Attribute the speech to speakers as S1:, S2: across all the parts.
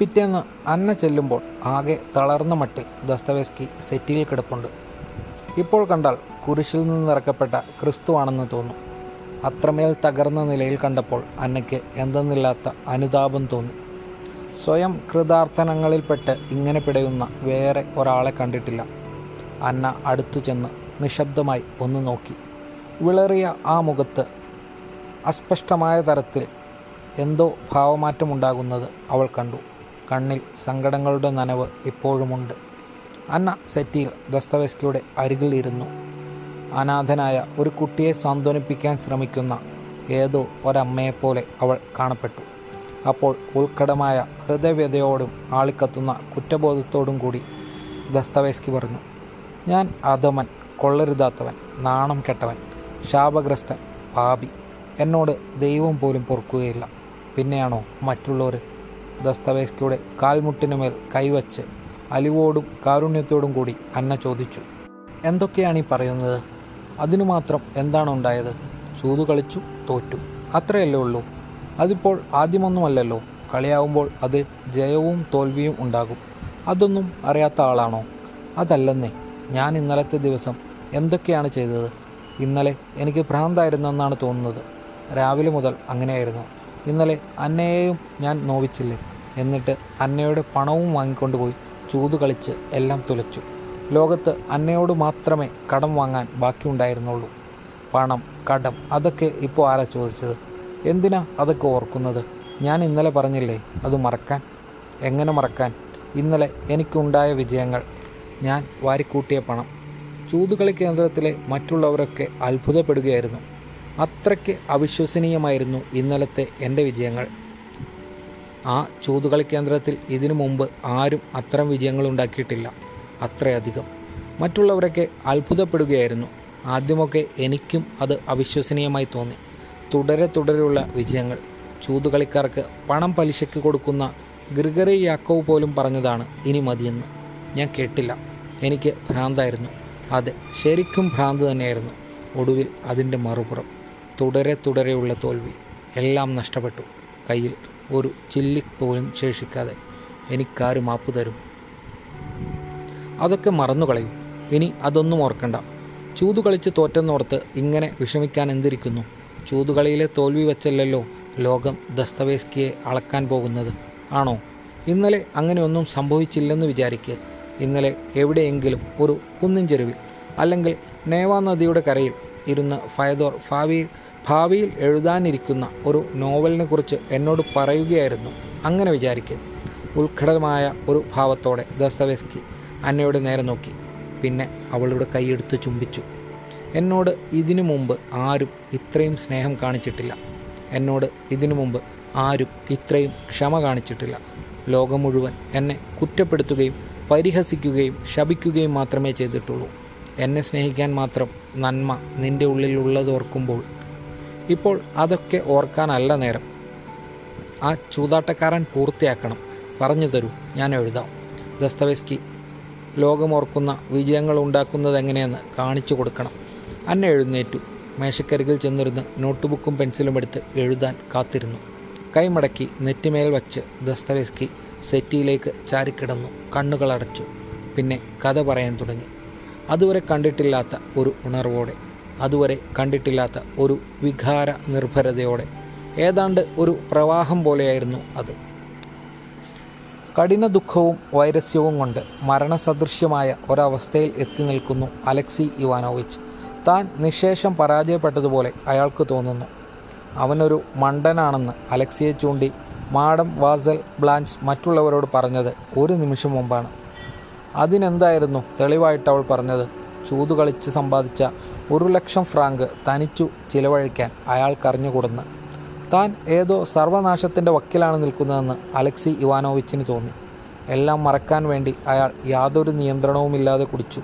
S1: പിറ്റേന്ന് അന്ന ചെല്ലുമ്പോൾ ആകെ തളർന്ന മട്ടിൽ ദസ്തവേസ്കി സെറ്റിയിൽ കിടപ്പുണ്ട്. ഇപ്പോൾ കണ്ടാൽ കുരിശിൽ നിന്നിറക്കപ്പെട്ട ക്രിസ്തുവാണെന്ന് തോന്നും. അത്രമേൽ തകർന്ന നിലയിൽ കണ്ടപ്പോൾ അന്നയ്ക്ക് എന്തെന്നില്ലാത്ത അനുതാപം തോന്നി. സ്വയം കൃതാർത്ഥനങ്ങളിൽപ്പെട്ട് ഇങ്ങനെ പിടയുന്ന വേറെ ഒരാളെ കണ്ടിട്ടില്ല. അന്ന അടുത്തു ചെന്ന് നിശബ്ദമായി ഒന്ന് നോക്കി. വിളറിയ ആ മുഖത്ത് അസ്പഷ്ടമായ തരത്തിൽ എന്തോ ഭാവമാറ്റമുണ്ടാകുന്നത് അവൾ കണ്ടു. കണ്ണിൽ സങ്കടങ്ങളുടെ നനവ് ഇപ്പോഴുമുണ്ട്. അന്ന സെറ്റിയിൽ ദസ്തവേസ്കിയുടെ അരികിലിരുന്നു അനാഥനായ ഒരു കുട്ടിയെ സാന്ത്വനിപ്പിക്കാൻ ശ്രമിക്കുന്ന ഏതോ ഒരമ്മയെപ്പോലെ അവൾ കാണപ്പെട്ടു. അപ്പോൾ ഉത്കടമായ ഹൃദയവ്യതയോടും ആളിക്കത്തുന്ന കുറ്റബോധത്തോടും കൂടി ദസ്തവേസ്കി പറഞ്ഞു ഞാൻ അധമൻ കൊള്ളരുതാത്തവൻ നാണം കെട്ടവൻ ശാപഗ്രസ്തൻ പാപി. എന്നോട് ദൈവം പോലും പൊറുക്കുകയില്ല. പിന്നെയാണോ മറ്റുള്ളവർ ദസ്തവേസ്കിയുടെ കാൽമുട്ടിനുമേൽ കൈവച്ച് അലിവോടും കാരുണ്യത്തോടും കൂടി അന്ന ചോദിച്ചു എന്തൊക്കെയാണ് ഈ പറയുന്നത്? അതിനു മാത്രം എന്താണ് ഉണ്ടായത്? ചൂതു കളിച്ചു തോറ്റു. അത്രയല്ലേ ഉള്ളൂ. അതിപ്പോൾ ആദ്യമൊന്നുമല്ലല്ലോ. കളിയാവുമ്പോൾ അതിൽ ജയവും തോൽവിയും ഉണ്ടാകും. അതൊന്നും അറിയാത്ത ആളാണോ? അതല്ലെന്നേ. ഞാൻ ഇന്നലത്തെ ദിവസം എന്തൊക്കെയാണ് ചെയ്തത്? ഇന്നലെ എനിക്ക് ഭ്രാന്തായിരുന്നെന്നാണ് തോന്നുന്നത്. രാവിലെ മുതൽ അങ്ങനെയായിരുന്നു. ഇന്നലെ അന്നയെയും ഞാൻ നോവിച്ചില്ലേ? എന്നിട്ട് അന്നയുടെ പണവും വാങ്ങിക്കൊണ്ട് പോയി ചൂതു കളിച്ച് എല്ലാം തുലച്ചു. ലോകത്ത് അന്നയോട് മാത്രമേ കടം വാങ്ങാൻ ബാക്കിയുണ്ടായിരുന്നുള്ളൂ. പണം കടം അതൊക്കെ ഇപ്പോൾ ആരാ ചോദിച്ചത്? എന്തിനാ അതൊക്കെ ഓർക്കുന്നത്? ഞാൻ ഇന്നലെ പറഞ്ഞില്ലേ അത് മറക്കാൻ? എങ്ങനെ മറക്കാൻ? ഇന്നലെ എനിക്കുണ്ടായ വിജയങ്ങൾ. ഞാൻ വാരിക്കൂട്ടിയ പണം. ചൂതുകളി കേന്ദ്രത്തിലെ മറ്റുള്ളവരൊക്കെ അത്ഭുതപ്പെടുകയായിരുന്നു. അത്രയ്ക്ക് അവിശ്വസനീയമായിരുന്നു ഇന്നലത്തെ എന്റെ വിജയങ്ങൾ. ആ ചൂതുകളി കേന്ദ്രത്തിൽ ഇതിനു മുമ്പ് ആരും അത്തരം വിജയങ്ങൾ ഉണ്ടാക്കിയിട്ടില്ല. അത്രയധികം. മറ്റുള്ളവരൊക്കെ അത്ഭുതപ്പെടുകയായിരുന്നു. ആദ്യമൊക്കെ എനിക്കും അത് അവിശ്വസനീയമായി തോന്നി. തുടരെ തുടരെയുള്ള വിജയങ്ങൾ. ചൂതുകളിക്കാർക്ക് പണം പലിശയ്ക്ക് കൊടുക്കുന്ന ഗ്രിഗറി യാക്കോവ് പോലും പറഞ്ഞതാണ് ഇനി മതിയെന്ന്. ഞാൻ കേട്ടില്ല. എനിക്ക് ഭ്രാന്തായിരുന്നു. അതെ ശരിക്കും ഭ്രാന്ത് തന്നെയായിരുന്നു. ഒടുവിൽ അതിന്റെ മറുപുറം. തുടരെ തുടരെയുള്ള തോൽവി എല്ലാം നഷ്ടപ്പെട്ടു. കയ്യിൽ ഒരു ചില്ലി പോലും ശേഷിക്കാതെ എനിക്കാര് മാപ്പ് തരും. അതൊക്കെ മറന്നു കളയും ഇനി അതൊന്നും ഓർക്കണ്ട. ചൂതു കളിച്ച് തോറ്റെന്നോർത്ത് ഇങ്ങനെ വിഷമിക്കാൻ എന്തിരിക്കുന്നു? ചൂതുകളിയിലെ തോൽവി വെച്ചല്ലല്ലോ ലോകം ദസ്തവേസ്കിയെ അളക്കാൻ പോകുന്നത്. ആണോ? ഇന്നലെ അങ്ങനെയൊന്നും സംഭവിച്ചില്ലെന്ന് വിചാരിക്കുക ഇന്നലെ എവിടെയെങ്കിലും ഒരു കുന്നിൻ ചെരുവിൽ അല്ലെങ്കിൽ നേവാ നദിയുടെ കരയിൽ ഇരുന്ന് ഫയദോർ ഭാവിയിൽ ഭാവിയിൽ എഴുതാനിരിക്കുന്ന ഒരു നോവലിനെ കുറിച്ച് എന്നോട് പറയുകയായിരുന്നു. അങ്ങനെ വിചാരിക്കും. ഉത്കടമായ ഒരു ഭാവത്തോടെ ദസ്തവേസ്കി അന്നയുടെ നേരെ നോക്കി. പിന്നെ അവളുടെ കൈയെടുത്ത് ചുംബിച്ചു. എന്നോട് ഇതിനു മുമ്പ് ആരും ഇത്രയും സ്നേഹം കാണിച്ചിട്ടില്ല. എന്നോട് ഇതിനു മുമ്പ് ആരും ഇത്രയും ക്ഷമ കാണിച്ചിട്ടില്ല. ലോകം മുഴുവൻ എന്നെ കുറ്റപ്പെടുത്തുകയും പരിഹസിക്കുകയും ശപിക്കുകയും മാത്രമേ ചെയ്തിട്ടുള്ളൂ. എന്നെ സ്നേഹിക്കാൻ മാത്രം നന്മ നിന്റെ ഉള്ളിലുള്ളതോർക്കുമ്പോൾ ഇപ്പോൾ അതൊക്കെ ഓർക്കാനല്ല നേരം. ആ ചൂതാട്ടക്കാരൻ പൂർത്തിയാക്കണം. പറഞ്ഞു തരൂ ഞാൻ എഴുതാം. ദസ്തവേസ്കി ലോകമോർക്കുന്ന വിജയങ്ങൾ ഉണ്ടാക്കുന്നത് എങ്ങനെയെന്ന് കാണിച്ചു കൊടുക്കണം. അന്നെ എഴുന്നേറ്റു. മേശക്കരികിൽ ചെന്നിരുന്ന് നോട്ട്ബുക്കും പെൻസിലും എടുത്ത് എഴുതാൻ കാത്തിരുന്നു. കൈമടക്കി നെറ്റിമേൽ വച്ച് ദസ്തവേസ്കി സെറ്റിയിലേക്ക് ചാരിക്കിടന്നു. കണ്ണുകളടച്ചു. പിന്നെ കഥ പറയാൻ തുടങ്ങി. അതുവരെ കണ്ടിട്ടില്ലാത്ത ഒരു ഉണർവോടെ. അതുവരെ കണ്ടിട്ടില്ലാത്ത ഒരു വികാര നിർഭരതയോടെ. ഏതാണ്ട് ഒരു പ്രവാഹം പോലെയായിരുന്നു അത്. കഠിന ദുഃഖവും വൈരസ്യവും കൊണ്ട് മരണസദൃശ്യമായ ഒരവസ്ഥയിൽ എത്തി നിൽക്കുന്നു അലക്സി ഇവാനോവിച്ച്. താൻ നിശേഷം പരാജയപ്പെട്ടതുപോലെ അയാൾക്ക് തോന്നുന്നു. അവനൊരു മണ്ടനാണെന്ന് അലക്സിയെ ചൂണ്ടി മാഡം വാസൽ ബ്ലാഞ്ച് മറ്റുള്ളവരോട് പറഞ്ഞത് ഒരു നിമിഷം മുമ്പാണ്. അതിനെന്തായിരുന്നു തെളിവായിട്ട് അവൾ പറഞ്ഞത്? ചൂതുകളിച്ച് സമ്പാദിച്ച ഒരു ലക്ഷം ഫ്രാങ്ക് തനിച്ചു ചിലവഴിക്കാൻ അയാൾക്കറിഞ്ഞുകൂടുന്ന് താൻ ഏതോ സർവനാശത്തിന്റെ വക്കിലാണ് നിൽക്കുന്നതെന്ന് അലക്സി ഇവാനോവിച്ചിന് തോന്നി. എല്ലാം മറക്കാൻ വേണ്ടി അയാൾ യാതൊരു നിയന്ത്രണവുമില്ലാതെ കുടിച്ചു.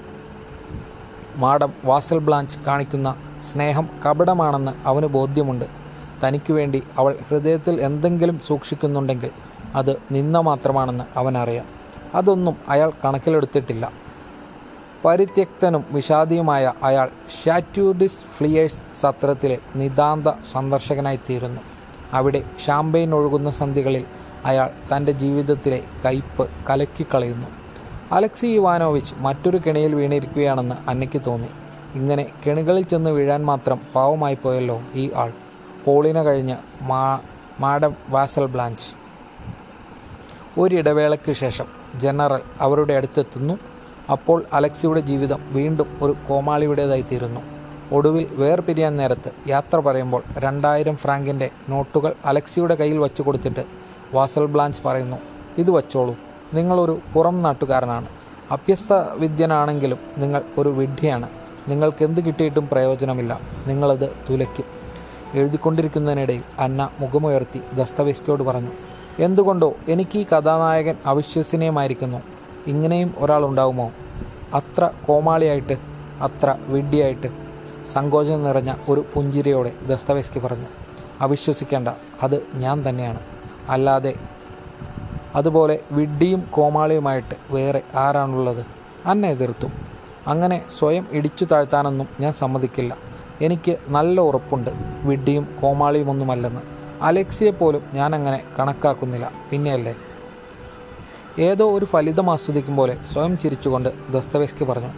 S1: മാഡം വാസൽ ബ്ലാഞ്ച് കാണിക്കുന്ന സ്നേഹം കപടമാണെന്ന് അവന് ബോധ്യമുണ്ട്. തനിക്ക് വേണ്ടി അവൾ ഹൃദയത്തിൽ എന്തെങ്കിലും സൂക്ഷിക്കുന്നുണ്ടെങ്കിൽ അത് നിന്ന മാത്രമാണെന്ന് അവനറിയാം. അതൊന്നും അയാൾ കണക്കിലെടുത്തിട്ടില്ല. പരിത്യക്തനും വിഷാദിയുമായ അയാൾ ഷാറ്റ്യൂഡിസ് ഫ്ലിയേഴ്സ് സത്രത്തിലെ നിതാന്ത സന്ദർശകനായിത്തീരുന്നു. അവിടെ ഷാമ്പെയിൻ ഒഴുകുന്ന സന്ധികളിൽ അയാൾ തന്റെ ജീവിതത്തിലെ കയ്പ് കലക്കിക്കളയുന്നു. അലക്സി ഇവാനോവിച്ച് മറ്റൊരു കെണിയിൽ വീണിരിക്കുകയാണെന്ന് അന്നയ്ക്ക് തോന്നി. ഇങ്ങനെ കെണികളിൽ ചെന്ന് വീഴാൻ മാത്രം പാവമായി പോയല്ലോ ഈ ആൾ. പോളിന കഴിഞ്ഞ് മാ മാഡം വാസൽ ബ്ലാഞ്ച്. ഒരിടവേളയ്ക്ക് ശേഷം ജനറൽ അവരുടെ അടുത്തെത്തുന്നു. അപ്പോൾ അലക്സിയുടെ ജീവിതം വീണ്ടും ഒരു കോമാളിയുടേതായി തീരുന്നു ഒടുവിൽ വേർപിരിയാൻ നേരത്ത് യാത്ര പറയുമ്പോൾ രണ്ടായിരം ഫ്രാങ്കിന്റെ നോട്ടുകൾ അലക്സിയുടെ കയ്യിൽ വച്ചു കൊടുത്തിട്ട് വാസൽ ബ്ലാഞ്ച് പറയുന്നു ഇത് വച്ചോളൂ. നിങ്ങളൊരു പുറം നാട്ടുകാരനാണ്. അഭ്യസ്ത വിദ്യനാണെങ്കിലും നിങ്ങൾ ഒരു വിഡ്ഢിയാണ്. നിങ്ങൾക്ക് എന്ത് കിട്ടിയിട്ടും പ്രയോജനമില്ല. നിങ്ങളത് തുലയ്ക്കും. എഴുതിക്കൊണ്ടിരിക്കുന്നതിനിടയിൽ അന്ന മുഖമുയർത്തി ദസ്തവേസ്കിയോട് പറഞ്ഞു എന്തുകൊണ്ടോ എനിക്ക് ഈ കഥാനായകൻ അവിശ്വസനീയമായിരിക്കുന്നു. ഇങ്ങനെയും ഒരാളുണ്ടാവുമോ? അത്ര കോമാളിയായിട്ട് അത്ര വിഡ്ഢിയായിട്ട് സങ്കോചം നിറഞ്ഞ ഒരു പുഞ്ചിരിയോടെ ദസ്തവേസ്കി പറഞ്ഞു അവിശ്വസിക്കേണ്ട അത് ഞാൻ തന്നെയാണ്. അല്ലാതെ അതുപോലെ വിഡ്ഢിയും കോമാളിയുമായിട്ട് വേറെ ആരാണുള്ളത്? അന്നെ എതിർത്തു. അങ്ങനെ സ്വയം ഇടിച്ചു താഴ്ത്താനൊന്നും ഞാൻ സമ്മതിക്കില്ല. എനിക്ക് നല്ല ഉറപ്പുണ്ട് വിഡ്ഢിയും കോമാളിയുമൊന്നുമല്ലെന്ന്. അലക്സിയെ പോലും ഞാൻ അങ്ങനെ കണക്കാക്കുന്നില്ല. പിന്നെയല്ലേ? ഏതോ ഒരു ഫലിതം ആസ്വദിക്കും പോലെ സ്വയം ചിരിച്ചുകൊണ്ട് ദസ്തവേസ്കി പറഞ്ഞു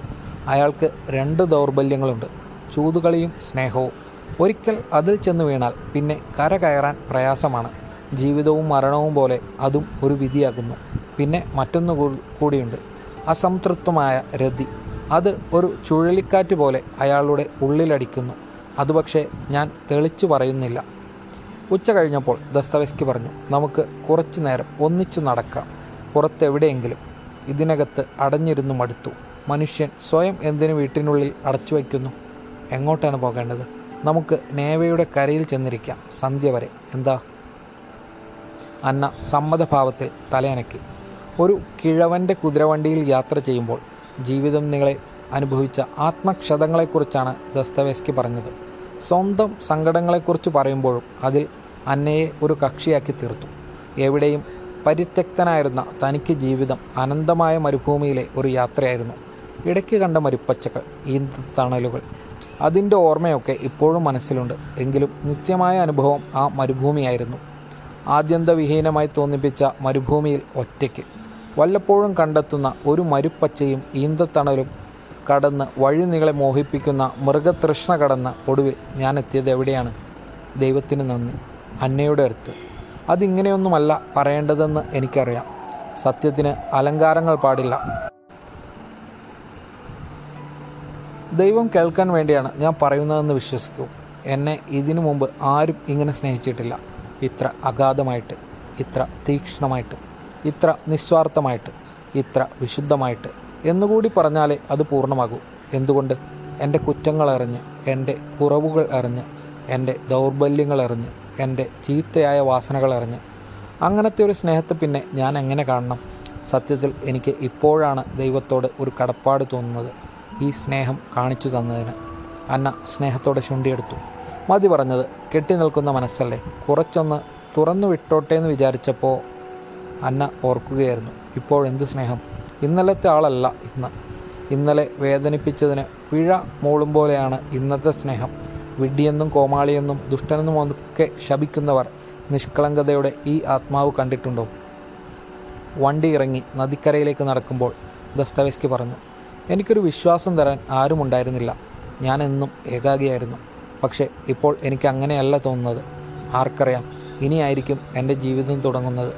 S1: അയാൾക്ക് രണ്ട് ദൗർബല്യങ്ങളുണ്ട് ചൂതുകളിയും സ്നേഹവും. ഒരിക്കൽ അതിൽ ചെന്ന് വീണാൽ പിന്നെ കര കയറാൻ പ്രയാസമാണ്. ജീവിതവും മരണവും പോലെ അതും ഒരു വിധിയാകുന്നു. പിന്നെ മറ്റൊന്നു കൂടിയുണ്ട് അസംതൃപ്തമായ രതി. അത് ഒരു ചുഴലിക്കാറ്റ് പോലെ അയാളുടെ ഉള്ളിലടിക്കുന്നു. അത് ഞാൻ തെളിച്ചു പറയുന്നില്ല. ഉച്ച കഴിഞ്ഞപ്പോൾ ദസ്തവേസ്കി പറഞ്ഞു നമുക്ക് കുറച്ചു നേരം ഒന്നിച്ചു നടക്കാം. പുറത്തെവിടെയെങ്കിലും. ഇതിനകത്ത് അടഞ്ഞിരുന്നു മടുത്തു. മനുഷ്യൻ സ്വയം എന്തിനു വീട്ടിനുള്ളിൽ അടച്ചു വയ്ക്കുന്നു? എങ്ങോട്ടാണ് പോകേണ്ടത്? നമുക്ക് നേവയുടെ കരയിൽ ചെന്നിരിക്കാം. സന്ധ്യ വരെ. എന്താ? അന്ന സമ്മതഭാവത്തിൽ തലയനക്കി. ഒരു കിഴവന്റെ കുതിരവണ്ടിയിൽ യാത്ര ചെയ്യുമ്പോൾ ജീവിതം നിങ്ങളെ അനുഭവിച്ച ആത്മക്ഷതങ്ങളെക്കുറിച്ചാണ് ദസ്തവേസ്കി പറഞ്ഞത്. സ്വന്തം സങ്കടങ്ങളെക്കുറിച്ച് പറയുമ്പോഴും അതിൽ അന്നയെ ഒരു കക്ഷിയാക്കി തീർത്തു. എവിടെയും പരിത്യക്തനായിരുന്ന തനിക്ക് ജീവിതം അനന്തമായ മരുഭൂമിയിലെ ഒരു യാത്രയായിരുന്നു. ഇടയ്ക്ക് കണ്ട മരുപ്പച്ചകൾ ഈന്ത തണലുകൾ. അതിന്റെ ഓർമ്മയൊക്കെ ഇപ്പോഴും മനസ്സിലുണ്ട്. എങ്കിലും നിത്യമായ അനുഭവം ആ മരുഭൂമിയായിരുന്നു. ആദ്യന്തവിഹീനമായി തോന്നിപ്പിച്ച മരുഭൂമിയിൽ ഒറ്റയ്ക്ക്. വല്ലപ്പോഴും കണ്ടെത്തുന്ന ഒരു മരുപ്പച്ചയും ഈന്തത്തണലും കടന്ന് വഴി നിങ്ങളെ മോഹിപ്പിക്കുന്ന മൃഗതൃഷ്ണ കടന്ന് ഒടുവിൽ ഞാൻ എത്തിയത് എവിടെയാണ്? ദൈവത്തിന് നന്ദി. അന്നയുടെ അടുത്ത്. അതിങ്ങനെയൊന്നുമല്ല പറയേണ്ടതെന്ന് എനിക്കറിയാം. സത്യത്തിന് അലങ്കാരങ്ങൾ പാടില്ല. ദൈവം കേൾക്കാൻ വേണ്ടിയാണ് ഞാൻ പറയുന്നതെന്ന് വിശ്വസിക്കൂ. എന്നെ ഇതിനു മുമ്പ് ആരും ഇങ്ങനെ സ്നേഹിച്ചിട്ടില്ല. ഇത്ര അഗാധമായിട്ട് ഇത്ര തീക്ഷ്ണമായിട്ട് ഇത്ര നിസ്വാർത്ഥമായിട്ട് ഇത്ര വിശുദ്ധമായിട്ട് എന്നുകൂടി പറഞ്ഞാലേ അത് പൂർണമാകൂ. എന്തുകൊണ്ട്? എന്റെ കുറ്റങ്ങൾ അറിഞ്ഞ് എന്റെ കുറവുകൾ അറിഞ്ഞ് എന്റെ ദൗർബല്യങ്ങൾ അറിഞ്ഞ് എന്റെ ചീത്തയായ വാസനകൾ എറിഞ്ഞ് അങ്ങനത്തെ ഒരു സ്നേഹത്തെ പിന്നെ ഞാൻ എങ്ങനെ കാണണം? സത്യത്തിൽ എനിക്ക് ഇപ്പോഴാണ് ദൈവത്തോട് ഒരു കടപ്പാട് തോന്നുന്നത് ഈ സ്നേഹം കാണിച്ചു തന്നതിന്. അന്ന സ്നേഹത്തോടെ ചുണ്ടിയെടുത്തു. മതി പറഞ്ഞത് കെട്ടി നിൽക്കുന്ന മനസ്സല്ലേ? കുറച്ചൊന്ന് തുറന്നു വിട്ടോട്ടെ എന്ന് വിചാരിച്ചപ്പോൾ അന്ന ഓർക്കുകയായിരുന്നു. ഇപ്പോഴെന്ത് സ്നേഹം? ഇന്നലത്തെ ആളല്ല ഇന്ന്. ഇന്നലെ വേദനിപ്പിച്ചതിന് പിഴ മൂളും പോലെയാണ് ഇന്നത്തെ സ്നേഹം. വിഡ്ഢിയെന്നും കോമാളിയെന്നും ദുഷ്ടനെന്നും ഒക്കെ ശപിക്കുന്നവർ നിഷ്കളങ്കതയുടെ ഈ ആത്മാവ് കണ്ടിട്ടുണ്ടോ? വണ്ടി ഇറങ്ങി നദിക്കരയിലേക്ക് നടക്കുമ്പോൾ ദസ്തവേസ്കി പറഞ്ഞു എനിക്കൊരു വിശ്വാസം തരാൻ ആരുമുണ്ടായിരുന്നില്ല ഞാൻ എന്നും ഏകാഗിയായിരുന്നു. പക്ഷേ ഇപ്പോൾ എനിക്ക് അങ്ങനെയല്ല തോന്നുന്നത്. ആർക്കറിയാം ഇനിയായിരിക്കും എന്റെ ജീവിതം തുടങ്ങുന്നത്.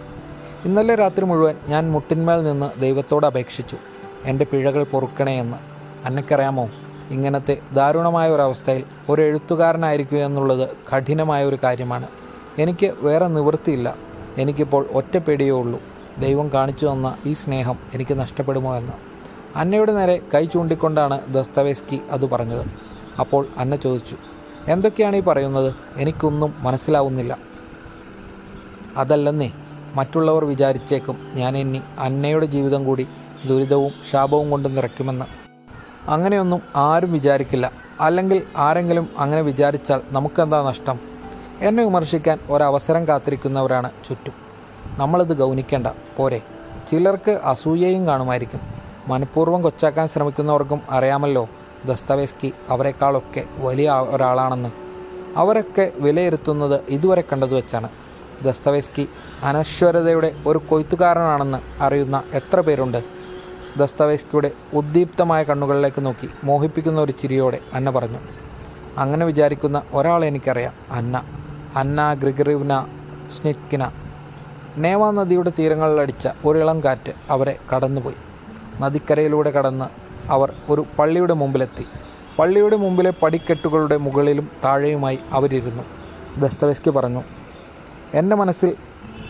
S1: ഇന്നലെ രാത്രി മുഴുവൻ ഞാൻ മുട്ടിന്മേൽ നിന്ന് ദൈവത്തോട് അപേക്ഷിച്ചു. എന്റെ പിഴകൾ പൊറുക്കണേ എന്ന് അന്നക്കറിയാമോ ഇങ്ങനത്തെ ദാരുണമായ ഒരവസ്ഥയിൽ ഒരു എഴുത്തുകാരനായിരിക്കുക എന്നുള്ളത് കഠിനമായ ഒരു കാര്യമാണ്. എനിക്ക് വേറെ നിവൃത്തിയില്ല. എനിക്കിപ്പോൾ ഒറ്റ പേടിയേ ഉള്ളൂ. ദൈവം കാണിച്ചു തന്ന ഈ സ്നേഹം എനിക്ക് നഷ്ടപ്പെടുമോ എന്ന്. അന്നയുടെ നേരെ കൈ ചൂണ്ടിക്കൊണ്ടാണ് ദസ്തവേസ്കി അത് പറഞ്ഞത്. അപ്പോൾ അന്ന ചോദിച്ചു എന്തൊക്കെയാണ് ഈ പറയുന്നത്? എനിക്കൊന്നും മനസ്സിലാവുന്നില്ല. അതല്ലെന്നേ മറ്റുള്ളവർ വിചാരിച്ചേക്കും ഞാൻ ഇനി അന്നയുടെ ജീവിതം കൂടി ദുരിതവും ശാപവും കൊണ്ട് നിറയ്ക്കുമെന്ന്. അങ്ങനെയൊന്നും ആരും വിചാരിക്കില്ല. അല്ലെങ്കിൽ ആരെങ്കിലും അങ്ങനെ വിചാരിച്ചാൽ നമുക്കെന്താ നഷ്ടം? എന്നെ വിമർശിക്കാൻ ഒരവസരം കാത്തിരിക്കുന്നവരാണ് ചുറ്റും. നമ്മളിത് ഗൗനിക്കേണ്ട. പോരെ. ചിലർക്ക് അസൂയയും കാണുമായിരിക്കും. മനഃപൂർവം കൊച്ചാക്കാൻ ശ്രമിക്കുന്നവർക്കും അറിയാമല്ലോ ദസ്തവേസ്കി അവരെക്കാളൊക്കെ വലിയ ഒരാളാണെന്ന്. അവരൊക്കെ വിലയിരുത്തുന്നത് ഇതുവരെ കണ്ടത് വെച്ചാണ്. ദസ്തവേസ്കി അനശ്വരതയുടെ ഒരു കൊയ്ത്തുകാരനാണെന്ന് അറിയുന്ന എത്ര പേരുണ്ട്? ദസ്തവേസ്കിയുടെ ഉദ്ദീപ്തമായ കണ്ണുകളിലേക്ക് നോക്കി മോഹിപ്പിക്കുന്ന ഒരു ചിരിയോടെ അന്ന പറഞ്ഞു അങ്ങനെ വിചാരിക്കുന്ന ഒരാളെ എനിക്കറിയാം അന്ന. അന്ന ഗ്രിഗറിവ്ന സ്നിറ്റ്കിന. നേവ നദിയുടെ തീരങ്ങളിലടിച്ച ഇളം കാറ്റ് അവരെ കടന്നുപോയി. നദിക്കരയിലൂടെ കടന്ന് അവർ ഒരു പള്ളിയുടെ മുമ്പിലെത്തി. പള്ളിയുടെ മുമ്പിലെ പടിക്കെട്ടുകളുടെ മുകളിലും താഴെയുമായി അവരിരുന്നു. ദസ്തവേസ്കി പറഞ്ഞു എന്റെ മനസ്സിൽ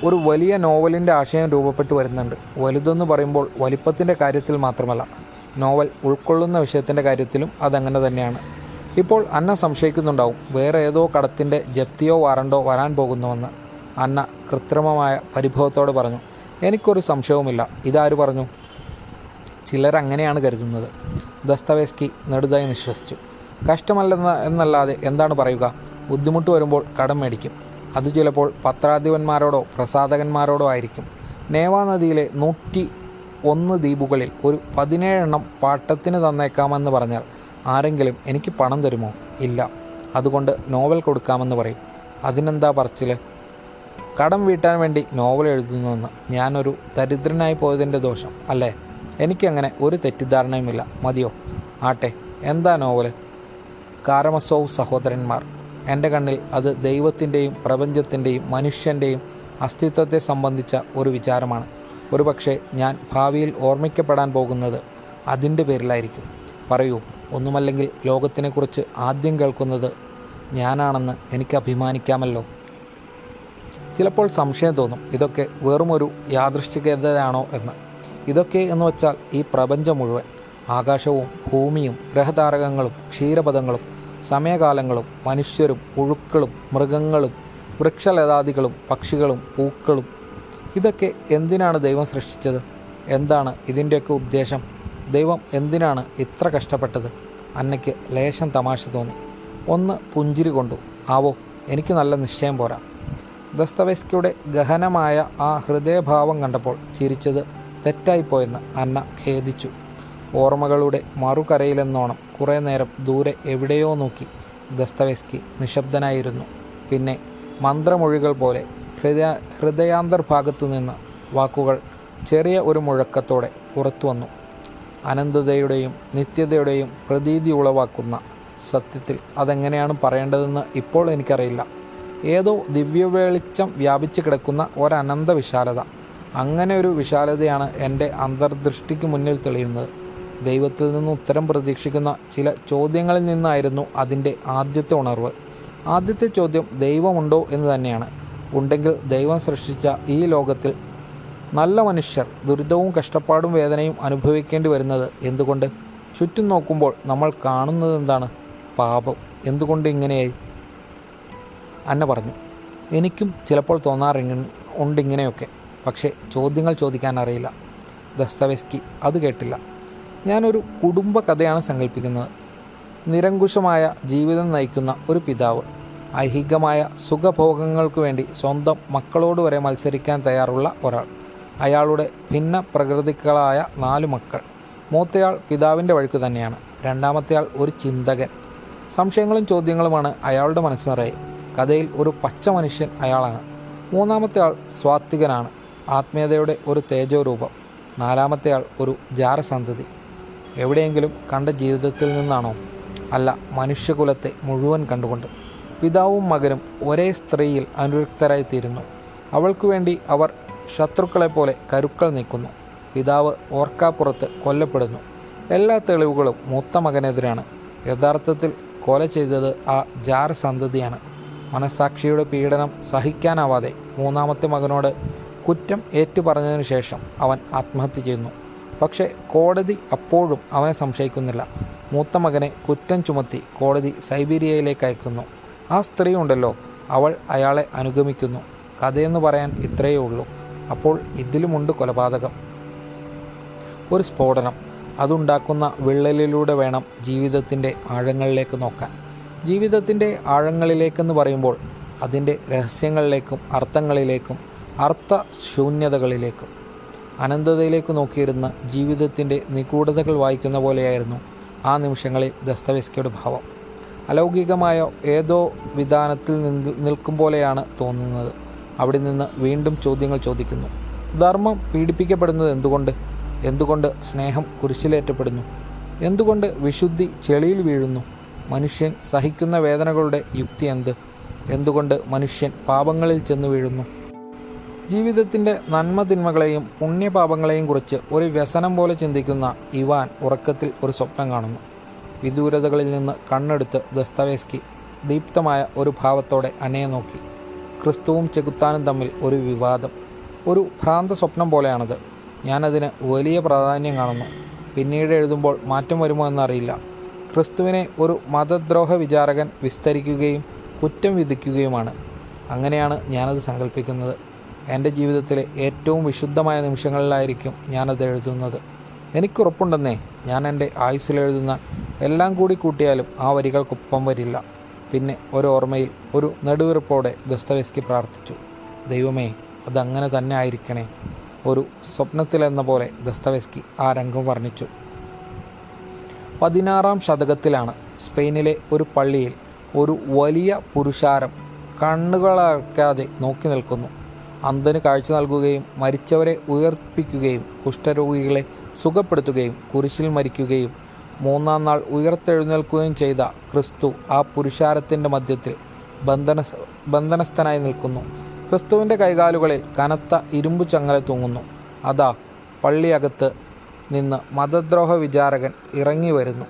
S1: ഒരു വലിയ നോവലിന്റെ ആശയം രൂപപ്പെട്ടു വരുന്നുണ്ട്. വലുതെന്ന് പറയുമ്പോൾ വലിപ്പത്തിന്റെ കാര്യത്തിൽ മാത്രമല്ല നോവൽ ഉൾക്കൊള്ളുന്ന വിഷയത്തിന്റെ കാര്യത്തിലും അതങ്ങനെ തന്നെയാണ്. ഇപ്പോൾ അന്ന സംശയിക്കുന്നുണ്ടാവും വേറെ ഏതോ കടത്തിന്റെ ജപ്തിയോ വാറണ്ടോ വരാൻ പോകുന്നുവെന്ന്. അന്ന കൃത്രിമമായ പരിഭവത്തോട് പറഞ്ഞു എനിക്കൊരു സംശയവുമില്ല ഇതാര് പറഞ്ഞു? ചിലരങ്ങനെയാണ് കരുതുന്നത്. ദസ്തവേസ്കി നെടുതായി നിശ്വസിച്ചു കഷ്ടമല്ലെന്ന എന്നല്ലാതെ എന്താണ് പറയുക? ബുദ്ധിമുട്ട് വരുമ്പോൾ കടം മേടിക്കും. അത് ചിലപ്പോൾ പത്രാധിപന്മാരോടോ പ്രസാധകന്മാരോടോ ആയിരിക്കും. നേവാനദിയിലെ നൂറ്റി ഒന്ന് ദ്വീപുകളിൽ ഒരു പതിനേഴെണ്ണം പാട്ടത്തിന് തന്നേക്കാമെന്ന് പറഞ്ഞാൽ ആരെങ്കിലും എനിക്ക് പണം തരുമോ? ഇല്ല. അതുകൊണ്ട് നോവൽ കൊടുക്കാമെന്ന് പറയും. അതിനെന്താ പറച്ചിൽ കടം വീട്ടാൻ വേണ്ടി നോവൽ എഴുതുന്നുവെന്ന് ഞാനൊരു ദരിദ്രനായി പോയതിന്റെ ദോഷം അല്ലേ? എനിക്കങ്ങനെ ഒരു തെറ്റിദ്ധാരണയുമില്ല. മതിയോ? ആട്ടെ എന്താ നോവൽ കാരമസോവ് സഹോദരന്മാർ. എന്റെ കണ്ണിൽ അത് ദൈവത്തിന്റെയും പ്രപഞ്ചത്തിന്റെയും മനുഷ്യന്റെയും അസ്തിത്വത്തെ സംബന്ധിച്ച ഒരു വിചാരമാണ്. ഒരുപക്ഷെ ഞാൻ ഭാവിയിൽ ഓർമ്മിക്കപ്പെടാൻ പോകുന്നത് അതിന്റെ പേരിലായിരിക്കും. പറയൂ ഒന്നുമല്ലെങ്കിൽ ലോകത്തിനെക്കുറിച്ച് ആദ്യം കേൾക്കുന്നത് ഞാനാണെന്ന് എനിക്ക് അഭിമാനിക്കാമല്ലോ. ചിലപ്പോൾ സംശയം തോന്നും ഇതൊക്കെ വെറുമൊരു യാദൃശ്ചികതയാണോ എന്ന്. ഇതൊക്കെ എന്ന് വച്ചാൽ ഈ പ്രപഞ്ചം മുഴുവൻ ആകാശവും ഭൂമിയും ഗ്രഹതാരകങ്ങളും ക്ഷീരപഥങ്ങളും സമയകാലങ്ങളും മനുഷ്യരും പുഴുക്കളും മൃഗങ്ങളും വൃക്ഷലതാദികളും പക്ഷികളും പൂക്കളും. ഇതൊക്കെ എന്തിനാണ് ദൈവം സൃഷ്ടിച്ചത്? എന്താണ് ഇതിന്റെയൊക്കെ ഉദ്ദേശം? ദൈവം എന്തിനാണ് ഇത്ര കഷ്ടപ്പെട്ടത്? അന്നയ്ക്ക് ലേശം തമാശ തോന്നി. ഒന്ന് പുഞ്ചിരി കൊണ്ടു. ആവോ എനിക്ക് നല്ല നിശ്ചയം പോരാ. ദസ്തവേസ്കിയുടെ ഗഹനമായ ആ ഹൃദയഭാവം കണ്ടപ്പോൾ ചിരിച്ചത് തെറ്റായിപ്പോയെന്ന് അന്ന ഖേദിച്ചു. ഓർമ്മകളുടെ മറുകരയിലെന്നോണം കുറേ നേരം ദൂരെ എവിടെയോ നോക്കി ദസ്തവെസ്കി നിശബ്ദനായിരുന്നു. പിന്നെ മന്ത്രമൊഴികൾ പോലെ ഹൃദയ ഹൃദയാന്തർഭാഗത്തു നിന്ന് വാക്കുകൾ ചെറിയ ഒരു മുഴക്കത്തോടെ പുറത്തു വന്നു. അനന്തതയുടെയും നിത്യതയുടെയും പ്രതീതി ഉളവാക്കുന്ന സത്യത്തിൽ അതെങ്ങനെയാണ് പറയേണ്ടതെന്ന് ഇപ്പോൾ എനിക്കറിയില്ല. ഏതോ ദിവ്യവേളിച്ചം വ്യാപിച്ചു കിടക്കുന്ന ഒരനന്ത വിശാലത. അങ്ങനെ ഒരു വിശാലതയാണ് എന്റെ അന്തർദൃഷ്ടിക്ക് മുന്നിൽ തെളിയുന്നത്. ദൈവത്തിൽ നിന്ന് ഉത്തരം പ്രതീക്ഷിക്കുന്ന ചില ചോദ്യങ്ങളിൽ നിന്നായിരുന്നു അതിന്റെ ആദ്യത്തെ ഉണർവ്. ആദ്യത്തെ ചോദ്യം ദൈവമുണ്ടോ എന്ന് തന്നെയാണ്. ഉണ്ടെങ്കിൽ ദൈവം സൃഷ്ടിച്ച ഈ ലോകത്തിൽ നല്ല മനുഷ്യർ ദുരിതവും കഷ്ടപ്പാടും വേദനയും അനുഭവിക്കേണ്ടി വരുന്നത് എന്തുകൊണ്ട്? ചുറ്റും നോക്കുമ്പോൾ നമ്മൾ കാണുന്നത് എന്താണ്? പാപം. എന്തുകൊണ്ട് ഇങ്ങനെയായി? അന്ന പറഞ്ഞു എനിക്കും ചിലപ്പോൾ തോന്നാറിങ്ങ ഉണ്ട് ഇങ്ങനെയൊക്കെ പക്ഷേ ചോദ്യങ്ങൾ ചോദിക്കാൻ അറിയില്ല. ദസ്തവേസ്കി അത് കേട്ടില്ല. ഞാനൊരു കുടുംബ കഥയാണ് സങ്കല്പിക്കുന്നത്. നിരങ്കുശമായ ജീവിതം നയിക്കുന്ന ഒരു പിതാവ്. ഐഹികമായ സുഖഭോഗങ്ങൾക്ക് വേണ്ടി സ്വന്തം മക്കളോട് വരെ മത്സരിക്കാൻ തയ്യാറുള്ള ഒരാൾ. അയാളുടെ ഭിന്ന പ്രകൃതികളായ നാല് മക്കൾ. മൂത്തയാൾ പിതാവിന്റെ വഴിക്ക് തന്നെയാണ്. രണ്ടാമത്തെയാൾ ഒരു ചിന്തകൻ. സംശയങ്ങളും ചോദ്യങ്ങളുമാണ് അയാളുടെ മനസ്സ് കഥയിൽ ഒരു പച്ച മനുഷ്യൻ അയാളാണ്. മൂന്നാമത്തെ ആൾ സ്വാത്വികനാണ്. ആത്മീയതയുടെ ഒരു തേജോരൂപം. നാലാമത്തെ ആൾ ഒരു ജാരസന്തതി. എവിടെയെങ്കിലും കണ്ട ജീവിതത്തിൽ നിന്നാണോ? അല്ല മനുഷ്യകുലത്തെ മുഴുവൻ കണ്ടുകൊണ്ട്. പിതാവും മകനും ഒരേ സ്ത്രീയിൽ അനുരക്തരായി തീരുന്നു അവൾക്കു വേണ്ടി അവർ ശത്രുക്കളെപ്പോലെ കരുക്കൾ നീക്കുന്നു. പിതാവ് ഓർക്കാപ്പുറത്ത് കൊല്ലപ്പെടുന്നു. എല്ലാ തെളിവുകളും മൂത്ത മകനെതിരാണ്. യഥാർത്ഥത്തിൽ കൊല ചെയ്തത് ആ ജാർ സന്തതിയാണ്. മനസാക്ഷിയുടെ പീഡനം സഹിക്കാനാവാതെ മൂന്നാമത്തെ മകനോട് കുറ്റം ഏറ്റുപറഞ്ഞതിനു ശേഷം അവൻ ആത്മഹത്യ ചെയ്യുന്നു. പക്ഷേ കോടതി അപ്പോഴും അവനെ സംശയിക്കുന്നില്ല. മൂത്ത മകനെ കുറ്റം ചുമത്തി കോടതി സൈബീരിയയിലേക്ക് അയക്കുന്നു. ആ സ്ത്രീ ഉണ്ടല്ലോ അവൾ അയാളെ അനുഗമിക്കുന്നു. കഥയെന്ന് പറയാൻ ഇത്രയേ ഉള്ളൂ. അപ്പോൾ ഇതിലുമുണ്ട് കൊലപാതകം. ഒരു സ്ഫോടനം. അതുണ്ടാക്കുന്ന വിള്ളലിലൂടെ വേണം ജീവിതത്തിന്റെ ആഴങ്ങളിലേക്ക് നോക്കാൻ. ജീവിതത്തിന്റെ ആഴങ്ങളിലേക്കെന്ന് പറയുമ്പോൾ അതിന്റെ രഹസ്യങ്ങളിലേക്കും അർത്ഥങ്ങളിലേക്കും അർത്ഥശൂന്യതകളിലേക്കും. അനന്തതയിലേക്ക് നോക്കിയിരുന്ന ജീവിതത്തിന്റെ നിഗൂഢതകൾ വായിക്കുന്ന പോലെയായിരുന്നു ആ നിമിഷങ്ങളിൽ ദസ്തവേസ്കിയുടെ ഭാവം. അലൗകികമായ ഏതോ വിധാനത്തിൽ നിൽക്കും പോലെയാണ് തോന്നുന്നത്. അവിടെ നിന്ന് വീണ്ടും ചോദ്യങ്ങൾ ചോദിക്കുന്നു. ധർമ്മം പീഡിപ്പിക്കപ്പെടുന്നത് എന്തുകൊണ്ട്? എന്തുകൊണ്ട് സ്നേഹം കുരിശിലേറ്റപ്പെടുന്നു? എന്തുകൊണ്ട് വിശുദ്ധി ചെളിയിൽ വീഴുന്നു? മനുഷ്യൻ സഹിക്കുന്ന വേദനകളുടെ യുക്തി എന്ത്? എന്തുകൊണ്ട് മനുഷ്യൻ പാപങ്ങളിൽ ചെന്നു വീഴുന്നു? ജീവിതത്തിന്റെ നന്മതിന്മകളെയും പുണ്യപാപങ്ങളെയും കുറിച്ച് ഒരു വ്യസനം പോലെ ചിന്തിക്കുന്ന ഇവാൻ ഉറക്കത്തിൽ ഒരു സ്വപ്നം കാണുന്നു. വിദൂരതകളിൽ നിന്ന് കണ്ണെടുത്ത് ദസ്തവേസ്കി ദീപ്തമായ ഒരു ഭാവത്തോടെ അനയെ നോക്കി. ക്രിസ്തുവും ചെകുത്താനും തമ്മിൽ ഒരു വിവാദം. ഒരു ഭ്രാന്ത സ്വപ്നം പോലെയാണത്. ഞാനതിന് വലിയ പ്രാധാന്യം കാണുന്നു. പിന്നീട് എഴുതുമ്പോൾ മാറ്റം വരുമോ എന്നറിയില്ല. ക്രിസ്തുവിനെ ഒരു മതദ്രോഹ വിചാരകൻ വിസ്തരിക്കുകയും കുറ്റം വിധിക്കുകയുമാണ്. അങ്ങനെയാണ് ഞാനത് സങ്കല്പിക്കുന്നത് എന്റെ ജീവിതത്തിലെ ഏറ്റവും വിശുദ്ധമായ നിമിഷങ്ങളിലായിരിക്കും ഞാനത് എഴുതുന്നത്. എനിക്കുറപ്പുണ്ടെന്നേ ഞാൻ എന്റെ ആയുസ്സിലെഴുതുന്ന എല്ലാം കൂടി കൂട്ടിയാലും ആ വരികൾക്കൊപ്പം വരില്ല. പിന്നെ ഒരു ഓർമ്മയിൽ ഒരു നെടുവീർപ്പോടെ ദസ്തവേസ്കി പ്രാർത്ഥിച്ചു. ദൈവമേ അതങ്ങനെ തന്നെ ആയിരിക്കണേ ഒരു സ്വപ്നത്തിലെന്ന പോലെ ദസ്തവേസ്കി ആ രംഗം വർണിച്ചു. പതിനാറാം ശതകത്തിലാണ് സ്പെയിനിലെ ഒരു പള്ളിയിൽ ഒരു വലിയ പുരുഷാരം കണ്ണുകളടക്കാതെ നോക്കി നിൽക്കുന്നു. അന്ധന് കാഴ്ച നൽകുകയും മരിച്ചവരെ ഉയർപ്പിക്കുകയും കുഷ്ഠരോഗികളെ സുഖപ്പെടുത്തുകയും കുരിശിൽ മരിക്കുകയും മൂന്നാം നാൾ ഉയർത്തെഴുന്നേൽക്കുകയും ചെയ്ത ക്രിസ്തു ആ പുരുഷാരത്തിന്റെ മധ്യത്തിൽ ബന്ധന ബന്ധനസ്ഥനായി നിൽക്കുന്നു. ക്രിസ്തുവിന്റെ കൈകാലുകളിൽ കനത്ത ഇരുമ്പു ചങ്ങല തൂങ്ങുന്നു. അതാ പള്ളിയകത്ത് നിന്ന് മതദ്രോഹ വിചാരകൻ ഇറങ്ങി വരുന്നു.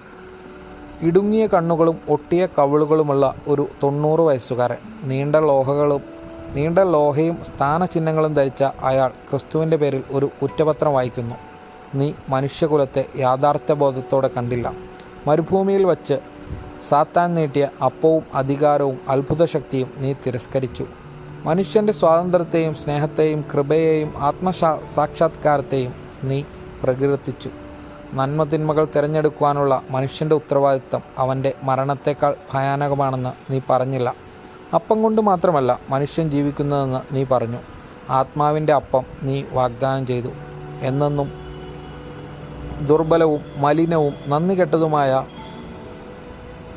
S1: ഇടുങ്ങിയ കണ്ണുകളും ഒട്ടിയ കവിളുകളുമുള്ള ഒരു തൊണ്ണൂറ് വയസ്സുകാരൻ. നീണ്ട ലോഹകളും നീണ്ട ലോഹയും സ്ഥാനചിഹ്നങ്ങളും ധരിച്ച അയാൾ ക്രിസ്തുവിന്റെ പേരിൽ ഒരു കുറ്റപത്രം വായിക്കുന്നു. നീ മനുഷ്യകുലത്തെ യാഥാർത്ഥ്യബോധത്തോടെ കണ്ടില്ല. മരുഭൂമിയിൽ വച്ച് സാത്താൻ നീട്ടിയ അപ്പവും അധികാരവും അത്ഭുതശക്തിയും നീ തിരസ്കരിച്ചു. മനുഷ്യന്റെ സ്വാതന്ത്ര്യത്തെയും സ്നേഹത്തെയും കൃപയെയും ആത്മസാ സാക്ഷാത്കാരത്തെയും നീ പ്രകീർത്തിച്ചു. നന്മതിന്മകൾ തിരഞ്ഞെടുക്കുവാനുള്ള മനുഷ്യന്റെ ഉത്തരവാദിത്തം അവന്റെ മരണത്തേക്കാൾ ഭയാനകമാണെന്ന് നീ പറഞ്ഞില്ല. അപ്പം കൊണ്ട് മാത്രമല്ല മനുഷ്യൻ ജീവിക്കുന്നതെന്ന് നീ പറഞ്ഞു. ആത്മാവിന്റെ അപ്പം നീ വാഗ്ദാനം ചെയ്തു. എന്നെന്നും ദുർബലവും മലിനവും നന്ദി കെട്ടതുമായ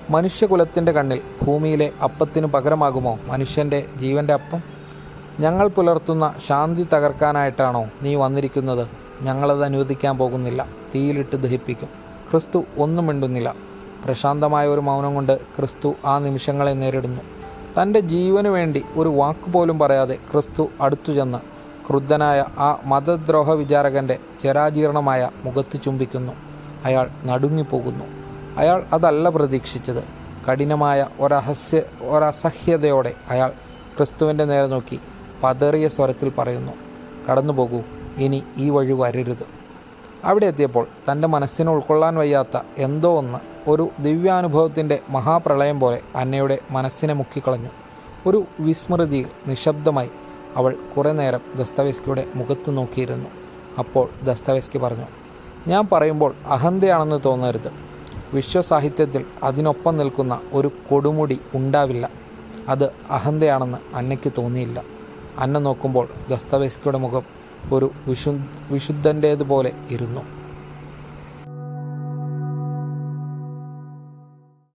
S1: മനുഷ്യകുലത്തിന്റെ കണ്ണിൽ ഭൂമിയിലെ അപ്പത്തിന് പകരമാകുമോ മനുഷ്യന്റെ ജീവന്റെ അപ്പം? ഞങ്ങൾ പുലർത്തുന്ന ശാന്തി തകർക്കാനായിട്ടാണോ നീ വന്നിരിക്കുന്നത്? ഞങ്ങളത് അനുവദിക്കാൻ പോകുന്നില്ല. തീയിലിട്ട് ദഹിപ്പിക്കും. ക്രിസ്തു ഒന്നും മിണ്ടുന്നില്ല. പ്രശാന്തമായ ഒരു മൗനം കൊണ്ട് ക്രിസ്തു ആ നിമിഷങ്ങളെ നേരിടുന്നു. തന്റെ ജീവന് വേണ്ടി ഒരു വാക്ക് പോലും പറയാതെ ക്രിസ്തു അടുത്തു ചെന്ന് ക്രുദ്ധനായ ആ മതദ്രോഹ വിചാരകന്റെ ചരാജീർണമായ മുഖത്ത് ചുംബിക്കുന്നു. അയാൾ നടുങ്ങിപ്പോകുന്നു. അയാൾ അതല്ല പ്രതീക്ഷിച്ചത്. കഠിനമായ ഒരഹസ്യ ഒരസഹ്യതയോടെ അയാൾ ക്രിസ്തുവിന്റെ നേരെ നോക്കി പതറിയ സ്വരത്തിൽ പറയുന്നു കടന്നു പോകൂ ഇനി ഈ വഴി വരരുത്. അവിടെ എത്തിയപ്പോൾ തന്റെ മനസ്സിന് ഉൾക്കൊള്ളാൻ വയ്യാത്ത എന്തോ ഒന്ന് ഒരു ദിവ്യാനുഭവത്തിന്റെ മഹാപ്രളയം പോലെ അന്നയുടെ മനസ്സിനെ മുക്കിക്കളഞ്ഞു. ഒരു വിസ്മൃതിയിൽ നിശബ്ദമായി അവൾ കുറേ നേരം ദസ്തവേസ്കിയുടെ മുഖത്ത് നോക്കിയിരുന്നു. അപ്പോൾ ദസ്തവേസ്കി പറഞ്ഞു ഞാൻ പറയുമ്പോൾ അഹന്തയാണെന്ന് തോന്നരുത്. വിശ്വസാഹിത്യത്തിൽ അതിനൊപ്പം നിൽക്കുന്ന ഒരു കൊടുമുടി ഉണ്ടാവില്ല. അത് അഹന്തയാണെന്ന് അന്നയ്ക്ക് തോന്നിയില്ല. അന്ന നോക്കുമ്പോൾ ദസ്തവേസ്കിയുടെ മുഖം ഒരു വിശു വിശുദ്ധന്റേതുപോലെ ഇരുന്നു.